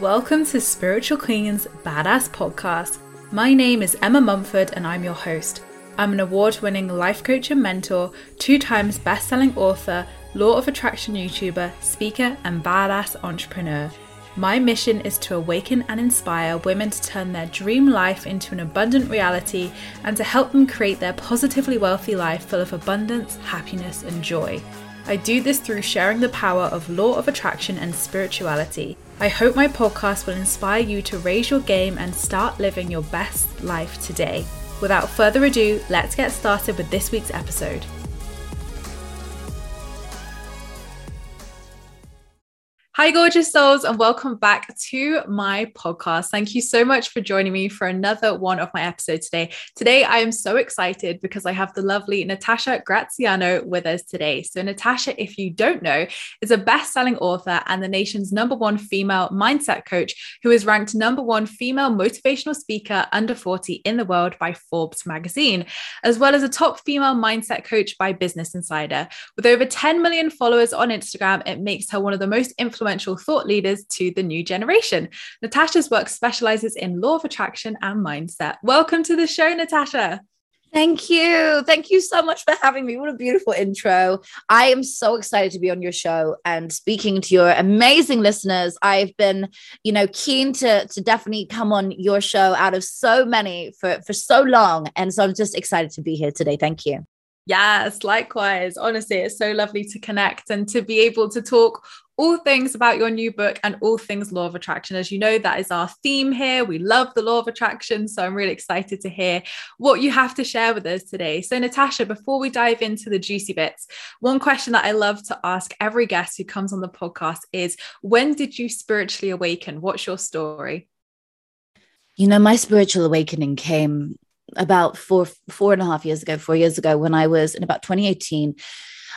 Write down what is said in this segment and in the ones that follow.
Welcome to Spiritual Queen's Badass Podcast. My name is Emma Mumford and I'm your host. I'm an award winning life coach and mentor, two times best selling author, law of attraction YouTuber, speaker, and badass entrepreneur. My mission is to awaken and inspire women to turn their dream life into an abundant reality and to help them create their positively wealthy life full of abundance, happiness, and joy. I do this through sharing the power of law of attraction and spirituality. I hope my podcast will inspire you to raise your game and start living your best life today. Without further ado, let's get started with this week's episode. Hi, gorgeous souls, and welcome back to my podcast. Thank you so much for joining me for another one of my episodes today. Today, I am so excited because I have the lovely Natasha Graziano with us today. So, Natasha, if you don't know, is a best selling author and the nation's number one female mindset coach who is ranked number one female motivational speaker under 40 in the world by Forbes magazine, as well as a top female mindset coach by Business Insider. With over 10 million followers on Instagram, it makes her one of the most influential influential thought leaders to the new generation. Natasha's work specializes in law of attraction and mindset. Welcome to the show, Natasha. Thank you. Thank you so much for having me. What a beautiful intro. I am so excited to be on your show and speaking to your amazing listeners. I've been, you know, keen to to definitely come on your show out of so many for for so long and so I'm just excited to be here today. Thank you. Yes, likewise. Honestly, it's so lovely to connect and to be able to talk all things about your new book and all things law of attraction. As you know, that is our theme here. We love the law of attraction. So I'm really excited to hear what you have to share with us today. So, Natasha, before we dive into the juicy bits, one question that I love to ask every guest who comes on the podcast is when did you spiritually awaken? What's your story? You know, my spiritual awakening came about four four and a half years ago, four years ago, when I was in about 2018,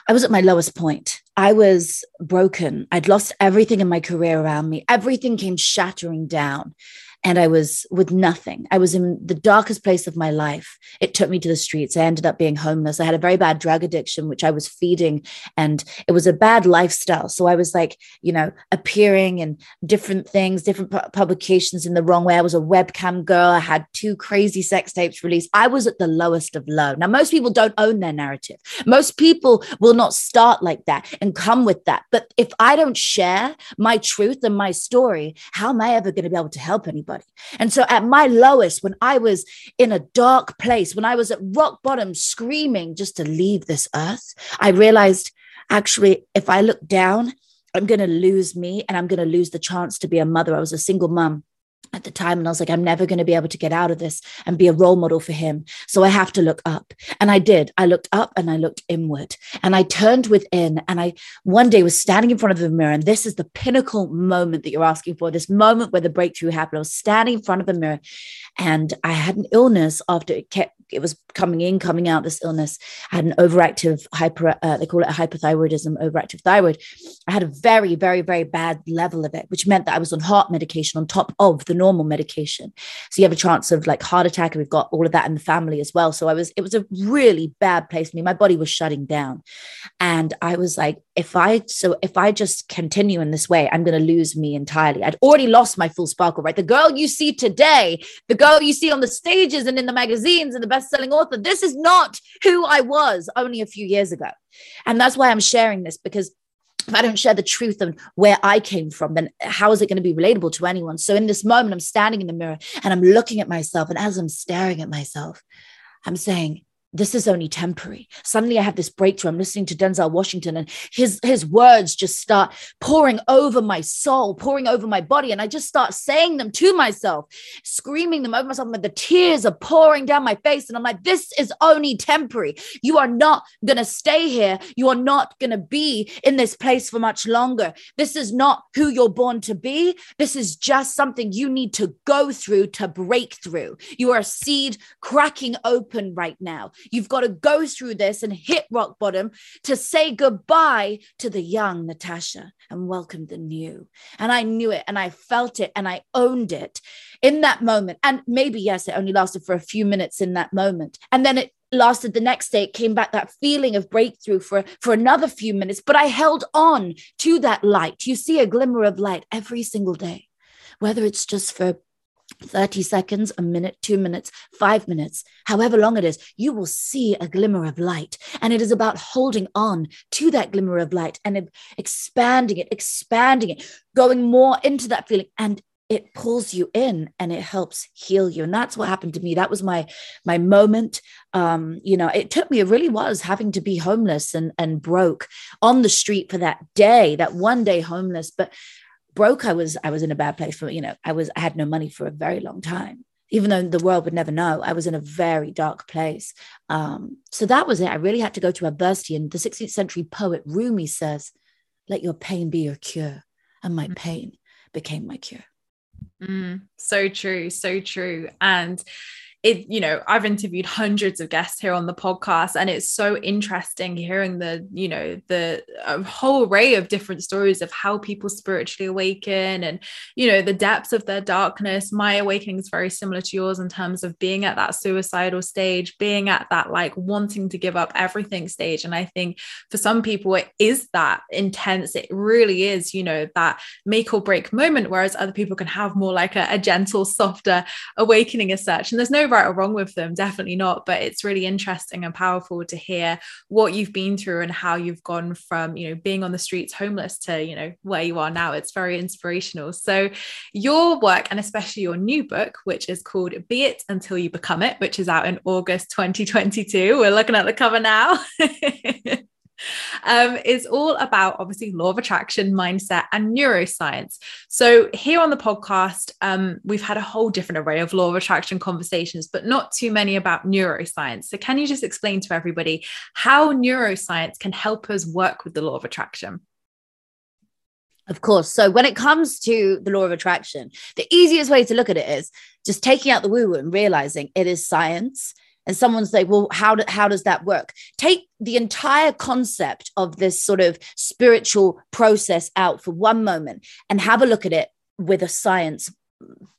I was at my lowest point. I was broken. I'd lost everything in my career around me. Everything came shattering down and I was with nothing. I was in the darkest place of my life. It took me to the streets. I ended up being homeless. I had a very bad drug addiction, which I was feeding, and it was a bad lifestyle. So I was like, you know, appearing in different things, different pu- publications in the wrong way. I was a webcam girl. I had two crazy sex tapes released. I was at the lowest of low. Now, most people don't own their narrative. Most people will not start like that and come with that. But if I don't share my truth and my story, how am I ever going to be able to help anybody? Anybody. And so at my lowest, when I was in a dark place, when I was at rock bottom screaming just to leave this earth, I realized actually, if I look down, I'm going to lose me and I'm going to lose the chance to be a mother. I was a single mom at the time and I was like, I'm never going to be able to get out of this and be a role model for him. So I have to look up. And I did. I looked up and I looked inward and I turned within. And I one day was standing in front of the mirror. And this is the pinnacle moment that you're asking for this moment where the breakthrough happened. I was standing in front of a mirror and I had an illness after it kept it was coming in, coming out, this illness. I had an overactive hyper, uh, they call it a hypothyroidism, overactive thyroid. I had a very, very, very bad level of it, which meant that I was on heart medication on top of the normal medication. So you have a chance of like heart attack. And we've got all of that in the family as well. So I was, it was a really bad place for me. My body was shutting down. And I was like, if I, so if I just continue in this way, I'm going to lose me entirely. I'd already lost my full sparkle, right? The girl you see today, the girl you see on the stages and in the magazines and the best-selling author. This is not who I was only a few years ago. And that's why I'm sharing this because if I don't share the truth of where I came from, then how is it going to be relatable to anyone? So in this moment, I'm standing in the mirror and I'm looking at myself. And as I'm staring at myself, I'm saying, this is only temporary. Suddenly I have this breakthrough. I'm listening to Denzel Washington and his his words just start pouring over my soul, pouring over my body. And I just start saying them to myself, screaming them over myself. And the tears are pouring down my face. And I'm like, this is only temporary. You are not gonna stay here. You are not gonna be in this place for much longer. This is not who you're born to be. This is just something you need to go through to break through. You are a seed cracking open right now. You've got to go through this and hit rock bottom to say goodbye to the young Natasha and welcome the new. And I knew it and I felt it and I owned it in that moment. And maybe, yes, it only lasted for a few minutes in that moment. And then it lasted the next day it came back that feeling of breakthrough for for another few minutes but i held on to that light you see a glimmer of light every single day whether it's just for 30 seconds, a minute, two minutes, five minutes, however long it is, you will see a glimmer of light. And it is about holding on to that glimmer of light and expanding it, expanding it, going more into that feeling. And it pulls you in and it helps heal you and that's what happened to me that was my my moment um you know it took me it really was having to be homeless and and broke on the street for that day that one day homeless but broke i was i was in a bad place for you know i was i had no money for a very long time. Even though the world would never know i was in a very dark place. Um, so that was it. I really had to go to adversity and the 16th century poet rumi says let your pain be your cure and my mm. pain became my cure. Mm, so true so true. And it you know i've interviewed hundreds of guests here on the podcast and it's so interesting hearing the you know the whole array of different stories of how people spiritually awaken and you know the depths of their darkness. My awakening is very similar to yours in terms of being at that suicidal stage being at that like wanting to give up everything stage. And i think for some people it is that intense. It really is you know that make or break moment whereas other people can have more like a, a gentle softer awakening as such. And there's no right or wrong with them, definitely not. But it's really interesting and powerful to hear what you've been through and how you've gone from, you know, being on the streets homeless to, you know, where you are now. It's very inspirational. So your work and especially your new book, which is called Be It Until You Become It, which is out in August 2022. We're looking at the cover now. um, is all about obviously law of attraction, mindset, and neuroscience. So, here on the podcast, um, we've had a whole different array of law of attraction conversations, but not too many about neuroscience. So, can you just explain to everybody how neuroscience can help us work with the law of attraction? Of course. So when it comes to the law of attraction, the easiest way to look at it is just taking out the woo woo and realizing it is science and someone's like well how, do, how does that work? Take the entire concept of this sort of spiritual process out for one moment and have a look at it with a science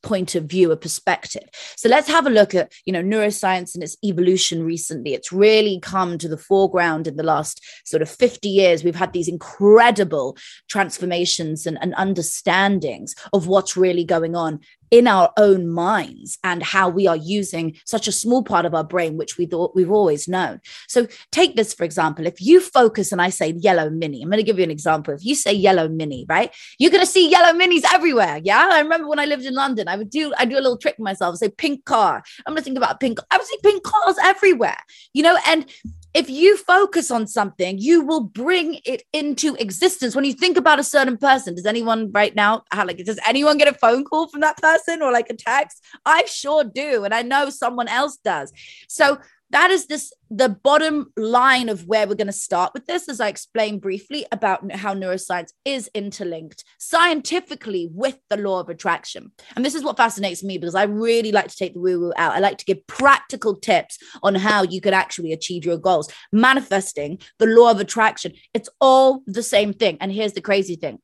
point of view a perspective. So let's have a look at you know neuroscience and its evolution recently. It's really come to the foreground in the last sort of 50 years. We've had these incredible transformations and, and understandings of what's really going on in our own minds and how we are using such a small part of our brain, which we thought we've always known. So take this, for example, if you focus and I say yellow mini, I'm going to give you an example. If you say yellow mini, right, you're going to see yellow minis everywhere. Yeah. I remember when I lived in London, I would do, I do a little trick myself, say pink car. I'm going to think about pink. I would see pink cars everywhere, you know, and if you focus on something, you will bring it into existence. When you think about a certain person, does anyone right now, like, does anyone get a phone call from that person or like a text? I sure do. And I know someone else does. So that is this the bottom line of where we're going to start with this as i explained briefly about how neuroscience is interlinked scientifically with the law of attraction. And this is what fascinates me because i really like to take the woo woo out. I like to give practical tips on how you could actually achieve your goals. Manifesting the law of attraction it's all the same thing. And here's the crazy thing.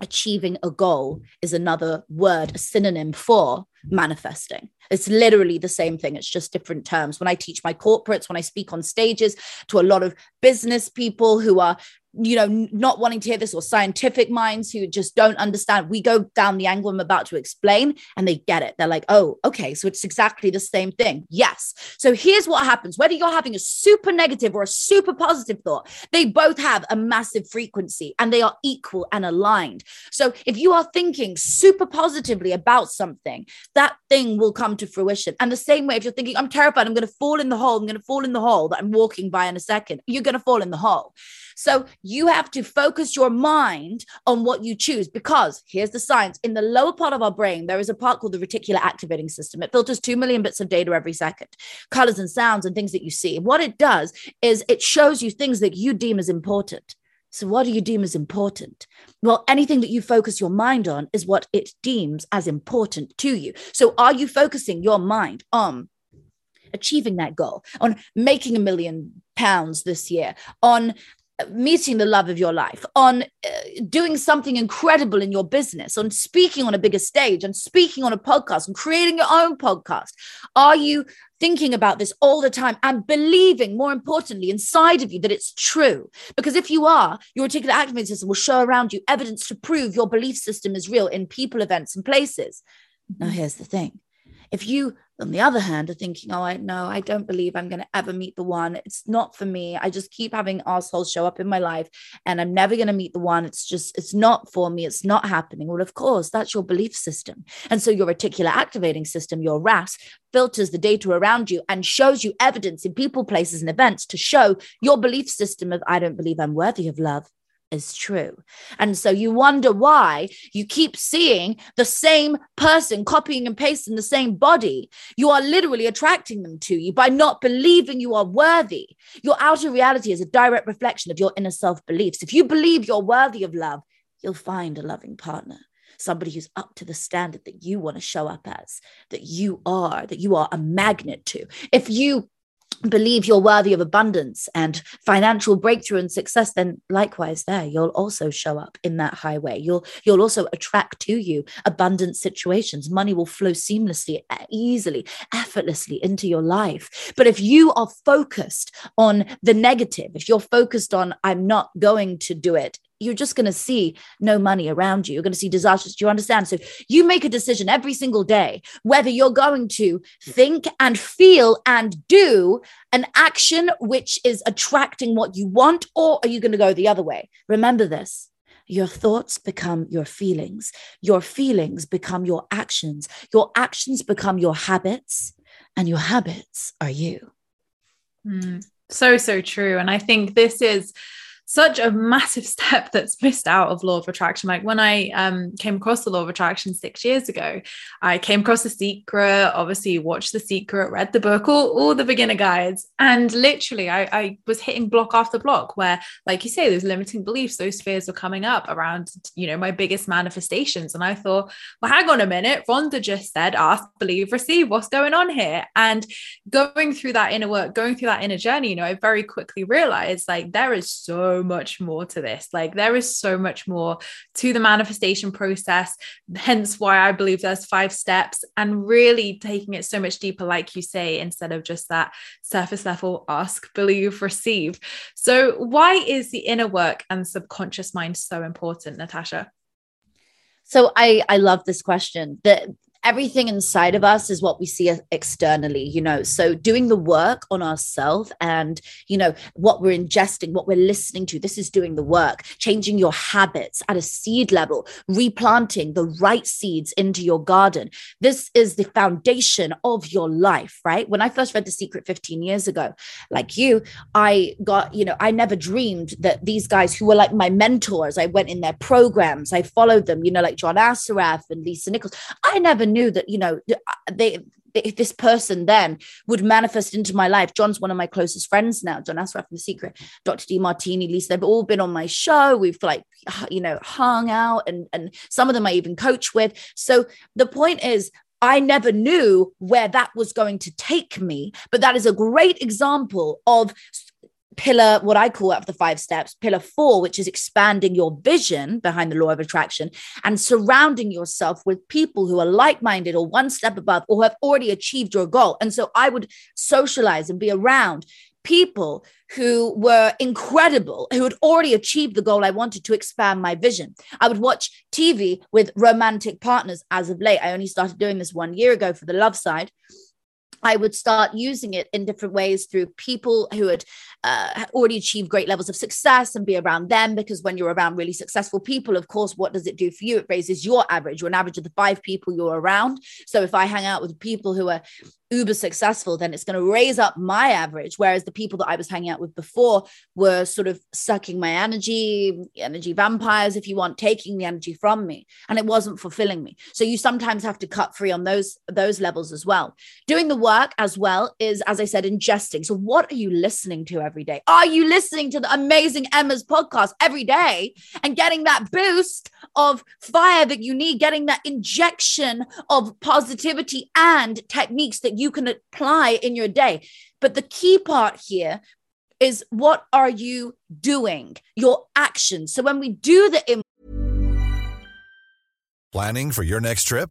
Achieving a goal is another word a synonym for manifesting. It's literally the same thing. It's just different terms. When I teach my corporates, when I speak on stages to a lot of business people who are you know, not wanting to hear this or scientific minds who just don't understand. We go down the angle I'm about to explain and they get it. They're like, oh, okay, so it's exactly the same thing. Yes. So here's what happens whether you're having a super negative or a super positive thought, they both have a massive frequency and they are equal and aligned. So if you are thinking super positively about something, that thing will come to fruition. And the same way, if you're thinking, I'm terrified, I'm going to fall in the hole, I'm going to fall in the hole that I'm walking by in a second, you're going to fall in the hole. So you have to focus your mind on what you choose because here's the science in the lower part of our brain, there is a part called the reticular activating system. It filters 2 million bits of data every second, colors and sounds and things that you see. What it does is it shows you things that you deem as important. So, what do you deem as important? Well, anything that you focus your mind on is what it deems as important to you. So, are you focusing your mind on achieving that goal, on making a million pounds this year, on meeting the love of your life, on uh, doing something incredible in your business, on speaking on a bigger stage, and speaking on a podcast, and creating your own podcast? Are you thinking about this all the time and believing, more importantly, inside of you that it's true? Because if you are, your reticular activating system will show around you evidence to prove your belief system is real in people, events, and places. Now, mm-hmm. here's the thing if you on the other hand are thinking oh i no i don't believe i'm going to ever meet the one it's not for me. I just keep having assholes show up in my life and i'm never going to meet the one. It's just it's not for me. It's not happening. Well of course that's your belief system. And so your reticular activating system your ras filters the data around you and shows you evidence in people places and events to show your belief system of i don't believe i'm worthy of love is true. And so you wonder why you keep seeing the same person copying and pasting the same body. You are literally attracting them to you by not believing you are worthy. Your outer reality is a direct reflection of your inner self beliefs. If you believe you're worthy of love, you'll find a loving partner. Somebody who's up to the standard that you want to show up as, that you are, that you are a magnet to. If you believe you're worthy of abundance and financial breakthrough and success then likewise there you'll also show up in that highway. You'll you'll also attract to you abundant situations. Money will flow seamlessly easily effortlessly into your life. But if you are focused on the negative if you're focused on i'm not going to do it you're just going to see no money around you. You're going to see disasters. Do you understand? So you make a decision every single day whether you're going to think and feel and do an action which is attracting what you want, or are you going to go the other way? Remember this. Your thoughts become your feelings. Your feelings become your actions. Your actions become your habits, and your habits are you. Mm, so, so true. And I think this is such a massive step that's missed out of law of attraction. Like when i um, came across the law of attraction six years ago i came across the secret obviously watched the secret read the book all, all the beginner guides and literally I, I was hitting block after block where like you say those limiting beliefs those fears were coming up around you know my biggest manifestations. And i thought well hang on a minute. Rhonda just said ask believe receive. What's going on here? And going through that inner work going through that inner journey you know i very quickly realized like there is so much more to this. Like there is so much more to the manifestation process. Hence why I believe there's five steps and really taking it so much deeper, like you say, instead of just that surface level ask, believe, receive. So, why is the inner work and subconscious mind so important, Natasha? So I I love this question. The everything inside of us is what we see uh, externally you know? So doing the work on ourselves and you know what we're ingesting what we're listening to this is doing the work. Changing your habits at a seed level replanting the right seeds into your garden. This is the foundation of your life right? When i first read the secret 15 years ago like you i got you know i never dreamed that these guys who were like my mentors i went in their programs i followed them you know like john assaraf and lisa nichols. I never knew that you know uh, they this person then would manifest into my life. John's one of my closest friends now, John Assaraf from The Secret, Dr. Demartini, Lisa, they've all been on my show. We've like, you know, hung out and, and some of them I even coach with. So the point is, I never knew where that was going to take me, but that is a great example of pillar, what I call up the five steps, pillar four, which is expanding your vision behind the law of attraction and surrounding yourself with people who are like minded or one step above or have already achieved your goal. And so I would socialize and be around people who were incredible, who had already achieved the goal I wanted to expand my vision. I would watch TV with romantic partners as of late. I only started doing this one year ago for the love side. I would start using it in different ways through people who had uh, already achieved great levels of success and be around them. Because when you're around really successful people, of course, what does it do for you? It raises your average, or an average of the five people you're around. So if I hang out with people who are uber successful, then it's going to raise up my average. Whereas the people that I was hanging out with before were sort of sucking my energy, energy vampires, if you want, taking the energy from me. And it wasn't fulfilling me. So you sometimes have to cut free on those, those levels as well. Doing the work as well is, as I said, ingesting. So what are you listening to every day? Are you listening to the amazing Emma's podcast every day and getting that boost of fire that you need, getting that injection of positivity and techniques that you can apply in your day. But the key part here is what are you doing? Your actions. So when we do the Im- Planning for your next trip?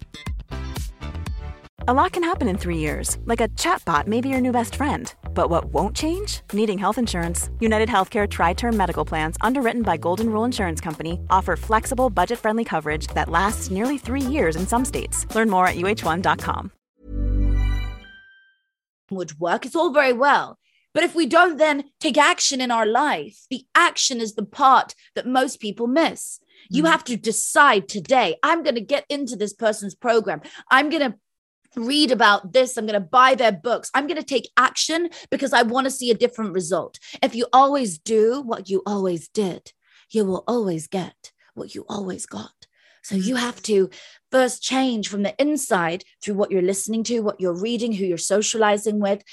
A lot can happen in three years, like a chatbot may be your new best friend. But what won't change? Needing health insurance. United Healthcare TriTerm Medical Plans, underwritten by Golden Rule Insurance Company, offer flexible, budget friendly coverage that lasts nearly three years in some states. Learn more at uh1.com. would work. It's all very well. But if we don't then take action in our life, the action is the part that most people miss. You mm. have to decide today, I'm going to get into this person's program. I'm going to read about this. I'm going to buy their books. I'm going to take action because I want to see a different result. If you always do what you always did, you will always get what you always got. So you have to first change from the inside through what you're listening to, what you're reading, who you're socializing with.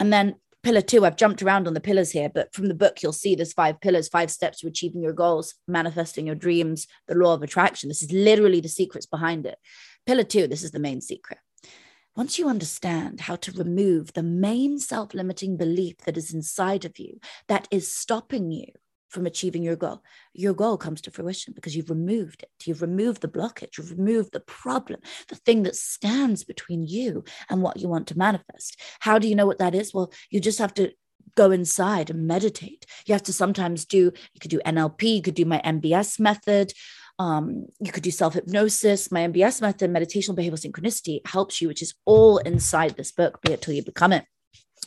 And then pillar two, I've jumped around on the pillars here, but from the book, you'll see there's five pillars, five steps to achieving your goals, manifesting your dreams, the law of attraction. This is literally the secrets behind it. Pillar two, this is the main secret. Once you understand how to remove the main self limiting belief that is inside of you that is stopping you from achieving your goal, your goal comes to fruition because you've removed it. You've removed the blockage, you've removed the problem, the thing that stands between you and what you want to manifest. How do you know what that is? Well, you just have to go inside and meditate. You have to sometimes do, you could do NLP, you could do my MBS method. Um, you could do self hypnosis. My MBS method, meditational behavioral synchronicity, helps you, which is all inside this book, Be It Till You Become It.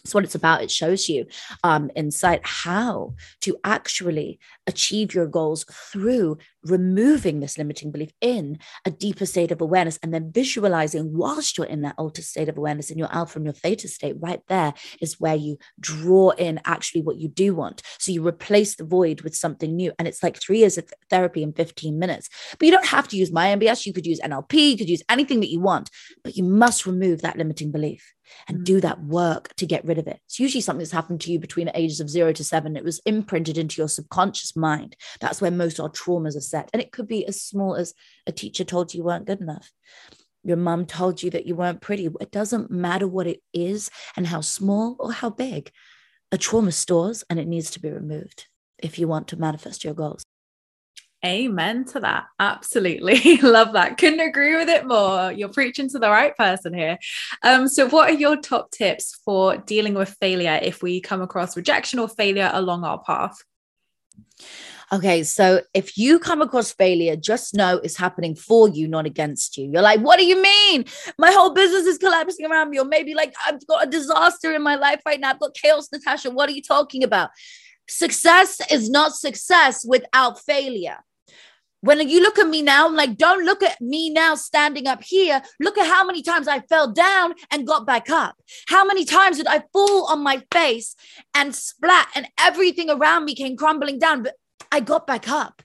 It's what it's about. It shows you um, insight how to actually achieve your goals through removing this limiting belief in a deeper state of awareness and then visualizing whilst you're in that altered state of awareness in your alpha and your theta state. Right there is where you draw in actually what you do want. So you replace the void with something new. And it's like three years of therapy in 15 minutes. But you don't have to use my MBS. You could use NLP, you could use anything that you want, but you must remove that limiting belief and mm. do that work to get rid of it. It's usually something that's happened to you between the ages of zero to seven. It was imprinted into your subconscious mind. That's where most of our traumas are set. And it could be as small as a teacher told you you weren't good enough. Your mum told you that you weren't pretty. It doesn't matter what it is and how small or how big. A trauma stores and it needs to be removed if you want to manifest your goals. Amen to that. Absolutely. Love that. Couldn't agree with it more. You're preaching to the right person here. Um, so, what are your top tips for dealing with failure if we come across rejection or failure along our path? Okay, so if you come across failure, just know it's happening for you, not against you. You're like, what do you mean? My whole business is collapsing around me. Or maybe like I've got a disaster in my life right now. I've got chaos, Natasha. What are you talking about? Success is not success without failure. When you look at me now, I'm like, don't look at me now standing up here. Look at how many times I fell down and got back up. How many times did I fall on my face and splat and everything around me came crumbling down? But I got back up.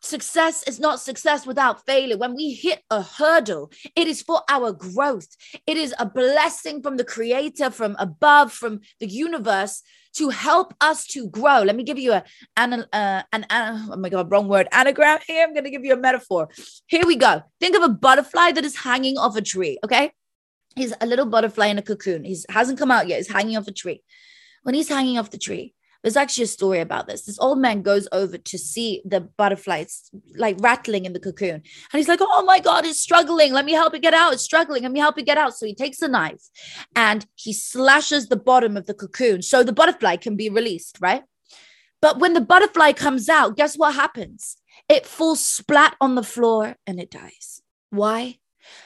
Success is not success without failure. When we hit a hurdle, it is for our growth. It is a blessing from the creator, from above, from the universe to help us to grow. Let me give you a, an, uh, an, an oh my God, wrong word, anagram here. I'm going to give you a metaphor. Here we go. Think of a butterfly that is hanging off a tree. Okay. He's a little butterfly in a cocoon. He hasn't come out yet. He's hanging off a tree. When he's hanging off the tree, there's actually a story about this. This old man goes over to see the butterflies like rattling in the cocoon. And he's like, Oh my God, it's struggling. Let me help it get out. It's struggling. Let me help it get out. So he takes a knife and he slashes the bottom of the cocoon so the butterfly can be released, right? But when the butterfly comes out, guess what happens? It falls splat on the floor and it dies. Why?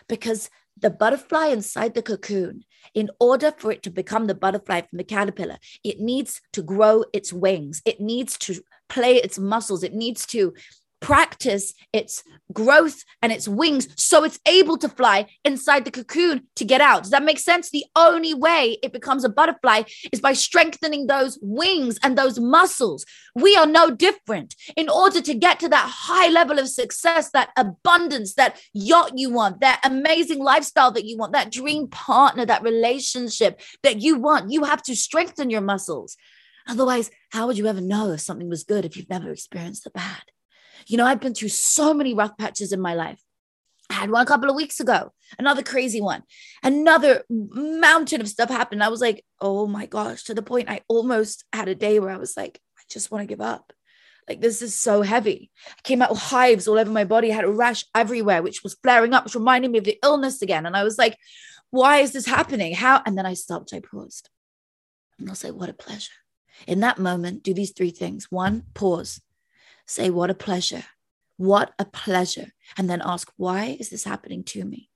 Because the butterfly inside the cocoon in order for it to become the butterfly from the caterpillar, it needs to grow its wings. It needs to play its muscles. It needs to practice its growth and its wings so it's able to fly inside the cocoon to get out. Does that make sense? The only way it becomes a butterfly is by strengthening those wings and those muscles. We are no different. In order to get to that high level of success, that abundance, that yacht you want, that amazing lifestyle that you want, that dream partner, that relationship that you want, you have to strengthen your muscles. Otherwise, how would you ever know if something was good if you've never experienced the bad? You know, I've been through so many rough patches in my life. I had one a couple of weeks ago, another crazy one, another mountain of stuff happened. I was like, oh my gosh, to the point I almost had a day where I was like, I just want to give up. Like, this is so heavy. I came out with hives all over my body. I had a rash everywhere, which was flaring up, which reminded me of the illness again. And I was like, why is this happening? How? And then I stopped, I paused. And I'll say, what a pleasure. In that moment, do these three things. One, pause say, What a pleasure. What a pleasure. And then ask, Why is this happening to me?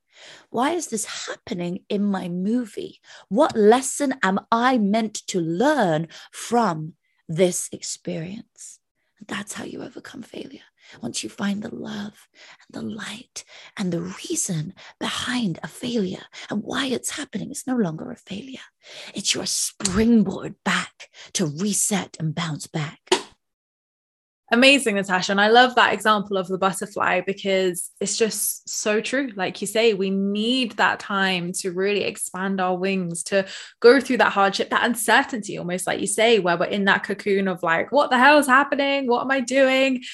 Why is this happening in my movie? What lesson am I meant to learn from this experience? That's how you overcome failure. Once you find the love and the light and the reason behind a failure and why it's happening, it's no longer a failure. It's your springboard back to reset and bounce back. Amazing, Natasha. And I love that example of the butterfly because it's just so true. Like you say, we need that time to really expand our wings, to go through that hardship, that uncertainty, almost like you say, where we're in that cocoon of like, what the hell is happening? What am I doing?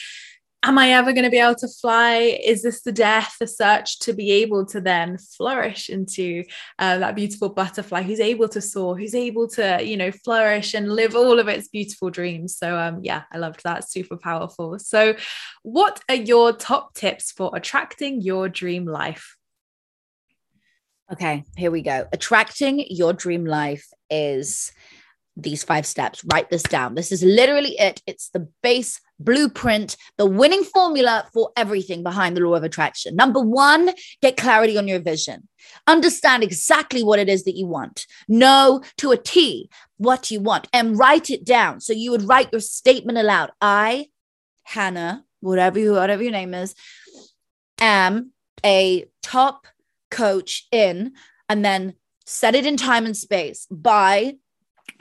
Am I ever going to be able to fly? Is this the death, the search to be able to then flourish into uh, that beautiful butterfly who's able to soar, who's able to, you know, flourish and live all of its beautiful dreams? So, um, yeah, I loved that. Super powerful. So, what are your top tips for attracting your dream life? Okay, here we go. Attracting your dream life is these five steps. Write this down. This is literally it. It's the base blueprint, the winning formula for everything behind the law of attraction. Number one, get clarity on your vision. Understand exactly what it is that you want. Know to a T what you want and write it down. So you would write your statement aloud. I, Hannah, whatever you, whatever your name is, am a top coach in, and then set it in time and space by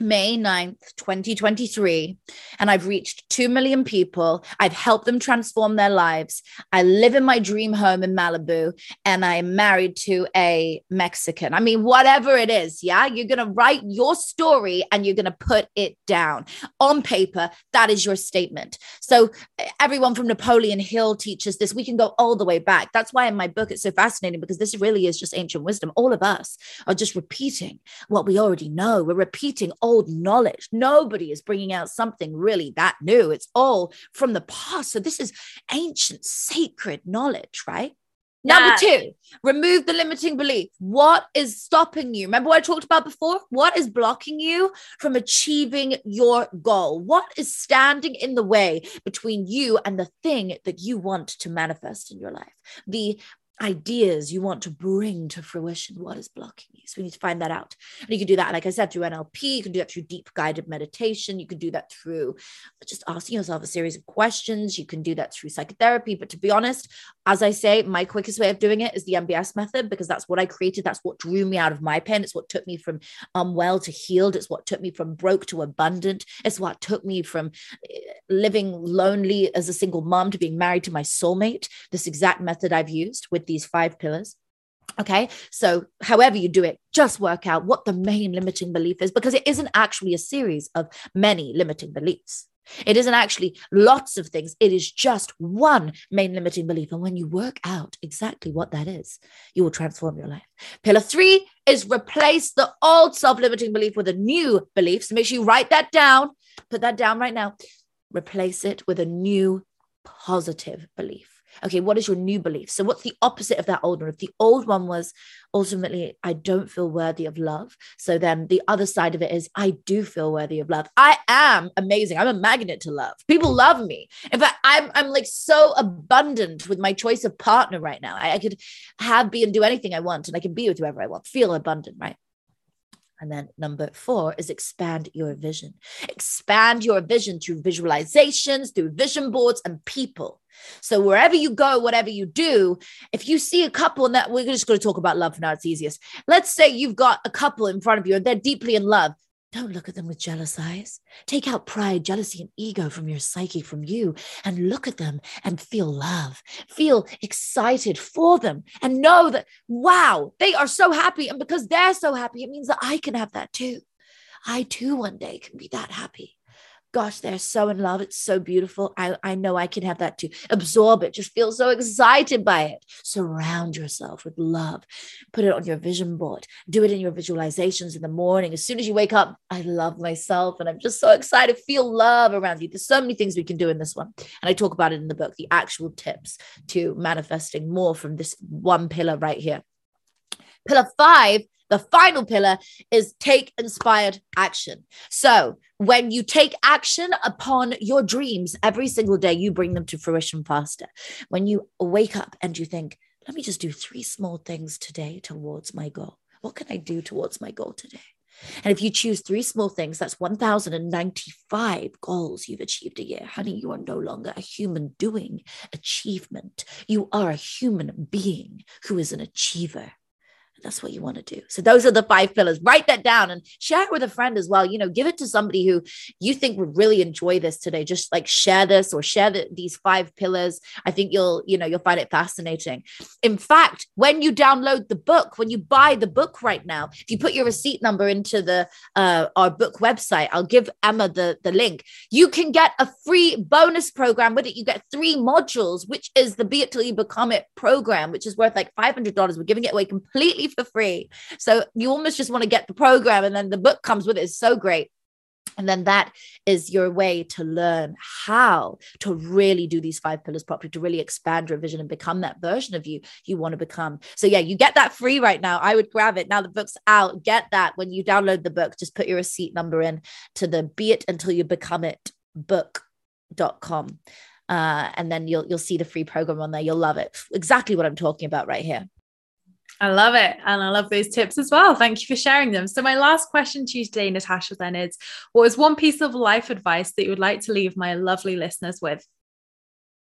May 9th, 2023, and I've reached 2 million people. I've helped them transform their lives. I live in my dream home in Malibu, and I'm married to a Mexican. I mean, whatever it is, yeah, you're going to write your story and you're going to put it down on paper. That is your statement. So, everyone from Napoleon Hill teaches this. We can go all the way back. That's why in my book it's so fascinating because this really is just ancient wisdom. All of us are just repeating what we already know. We're repeating old knowledge. Nobody is bringing out something really that new. It's all from the past. So this is ancient, sacred knowledge, right? Number two, remove the limiting belief. What is stopping you? Remember what I talked about before? What is blocking you from achieving your goal? What is standing in the way between you and the thing that you want to manifest in your life? The ideas you want to bring to fruition. What is blocking you? So we need to find that out. And you can do that, like I said, through NLP. You can do that through deep guided meditation. You can do that through just asking yourself a series of questions. You can do that through psychotherapy. But to be honest, as I say, my quickest way of doing it is the MBS method because that's what I created. That's what drew me out of my pain. It's what took me from unwell to healed. It's what took me from broke to abundant. It's what took me from eh, living lonely as a single mom to being married to my soulmate. This exact method I've used with these five pillars. Okay. So, however you do it, just work out what the main limiting belief is because it isn't actually a series of many limiting beliefs. It isn't actually lots of things. It is just one main limiting belief. And when you work out exactly what that is, you will transform your life. Pillar three is replace the old self limiting belief with a new belief. So make sure you write that down. Put that down right now. Replace it with a new positive belief okay, what is your new belief? So, what's the opposite of that old one? If the old one was ultimately, I don't feel worthy of love. So, then the other side of it is, I do feel worthy of love. I am amazing. I'm a magnet to love. People love me. In fact, I'm, I'm like so abundant with my choice of partner right now. I, I could have, be, and do anything I want, and I can be with whoever I want, feel abundant, right? And then number four is expand your vision. Expand your vision through visualizations, through vision boards, and people. So wherever you go, whatever you do, if you see a couple, and that we're just going to talk about love for now, it's easiest. Let's say you've got a couple in front of you and they're deeply in love. Don't look at them with jealous eyes. Take out pride, jealousy, and ego from your psyche, from you, and look at them and feel love. Feel excited for them and know that, wow, they are so happy. And because they're so happy, it means that I can have that too. I too one day can be that happy gosh, they're so in love. It's so beautiful. I, I know I can have that too. Absorb it. Just feel so excited by it. Surround yourself with love. Put it on your vision board. Do it in your visualizations in the morning. As soon as you wake up, I love myself and I'm just so excited. Feel love around you. There's so many things we can do in this one. And I talk about it in the book, the actual tips to manifesting more from this one pillar right here. Pillar five the final pillar is take inspired action. So, when you take action upon your dreams every single day, you bring them to fruition faster. When you wake up and you think, let me just do three small things today towards my goal. What can I do towards my goal today? And if you choose three small things, that's 1,095 goals you've achieved a year. Honey, you are no longer a human doing achievement. You are a human being who is an achiever that's what you want to do. So those are the five pillars. Write that down and share it with a friend as well. You know, give it to somebody who you think would really enjoy this today. Just like share this or share the, these five pillars. I think you'll, you know, you'll find it fascinating. In fact, when you download the book, when you buy the book right now, if you put your receipt number into the uh, our book website, I'll give Emma the the link. You can get a free bonus program with it. You get three modules, which is the Be It Till You Become It program, which is worth like five hundred dollars. We're giving it away completely for free. So you almost just want to get the program and then the book comes with it. It's so great. And then that is your way to learn how to really do these five pillars properly, to really expand your vision and become that version of you you want to become. So, yeah, you get that free right now. I would grab it. Now the book's out. Get that when you download the book. Just put your receipt number in to the be it until you become it book.com. Uh, and then you'll you'll see the free program on there. You'll love it. Exactly what I'm talking about right here. I love it. And I love those tips as well. Thank you for sharing them. So, my last question to you today, Natasha, then is what is one piece of life advice that you would like to leave my lovely listeners with?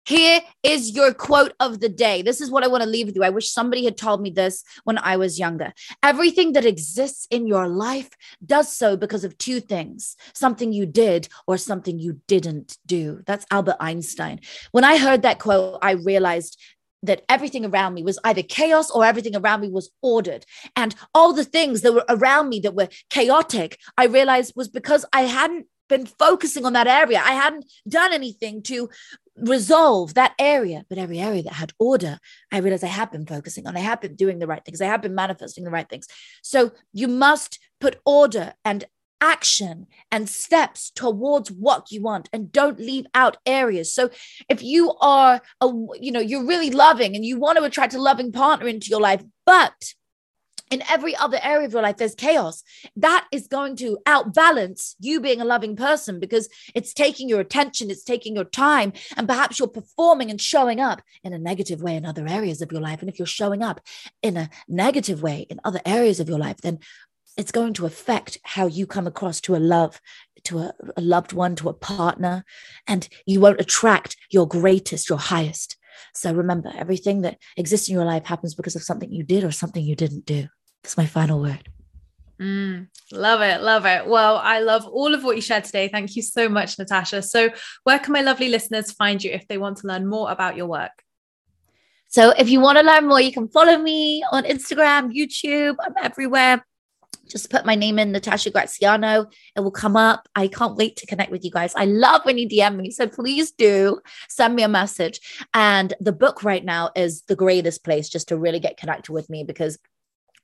Here is your quote of the day. This is what I want to leave with you. I wish somebody had told me this when I was younger. Everything that exists in your life does so because of two things something you did or something you didn't do. That's Albert Einstein. When I heard that quote, I realized that everything around me was either chaos or everything around me was ordered. And all the things that were around me that were chaotic, I realized was because I hadn't been focusing on that area. I hadn't done anything to resolve that area. But every area that had order, I realized I have been focusing on. I have been doing the right things. I have been manifesting the right things. So you must put order and action and steps towards what you want and don't leave out areas. So if you are a you know you're really loving and you want to attract a loving partner into your life but in every other area of your life there's chaos that is going to outbalance you being a loving person because it's taking your attention it's taking your time and perhaps you're performing and showing up in a negative way in other areas of your life. And if you're showing up in a negative way in other areas of your life then it's going to affect how you come across to a love to a, a, loved one to a partner and you won't attract your greatest your highest so remember everything that exists in your life happens because of something you did or something you didn't do that's my final word Mm, love it, love it. Well, I love all of what you shared today. Thank you so much, Natasha. So, where can my lovely listeners find you if they want to learn more about your work? So, if you want to learn more, you can follow me on Instagram, YouTube. I'm everywhere just put my name in Natasha Graziano. It will come up. I can't wait to connect with you guys. I love when you DM me. So please do send me a message. And the book right now is the greatest place just to really get connected with me because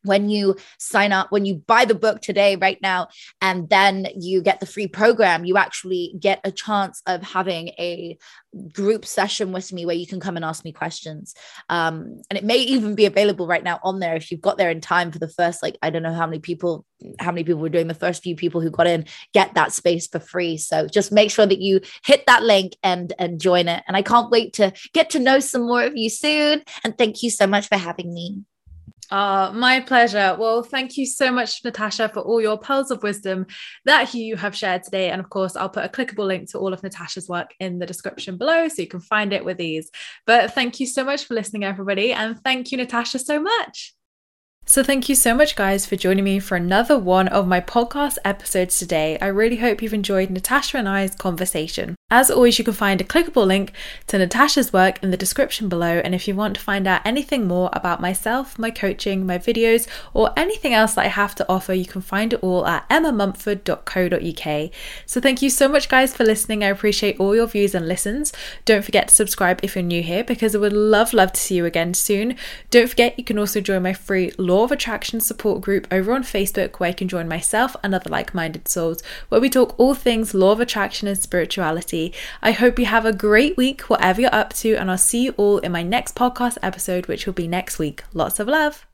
when you sign up, when you buy the book today, right now, and then you get the free program, you actually get a chance of having a group session with me where you can come and ask me questions. Um, and it may even be available right now on there if you've got there in time for the first, like, I don't know how many people, how many people were doing the first few people who got in, get that space for free. So just make sure that you hit that link and and join it. And I can't wait to get to know some more of you soon. And thank you so much for having me. Uh, my pleasure. Well, thank you so much, Natasha, for all your pearls of wisdom that you have shared today. And of course, I'll put a clickable link to all of Natasha's work in the description below so you can find it with ease. But thank you so much for listening, everybody. And thank you, Natasha, so much. So, thank you so much, guys, for joining me for another one of my podcast episodes today. I really hope you've enjoyed Natasha and I's conversation. As always, you can find a clickable link to Natasha's work in the description below. And if you want to find out anything more about myself, my coaching, my videos, or anything else that I have to offer, you can find it all at emmamumford.co.uk. So, thank you so much, guys, for listening. I appreciate all your views and listens. Don't forget to subscribe if you're new here because I would love, love to see you again soon. Don't forget, you can also join my free Law of Attraction support group over on Facebook where you can join myself and other like minded souls where we talk all things law of attraction and spirituality. I hope you have a great week, whatever you're up to, and I'll see you all in my next podcast episode, which will be next week. Lots of love.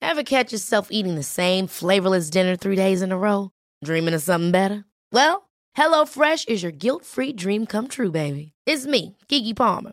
Ever catch yourself eating the same flavorless dinner three days in a row? Dreaming of something better? Well, HelloFresh is your guilt free dream come true, baby. It's me, Keke Palmer.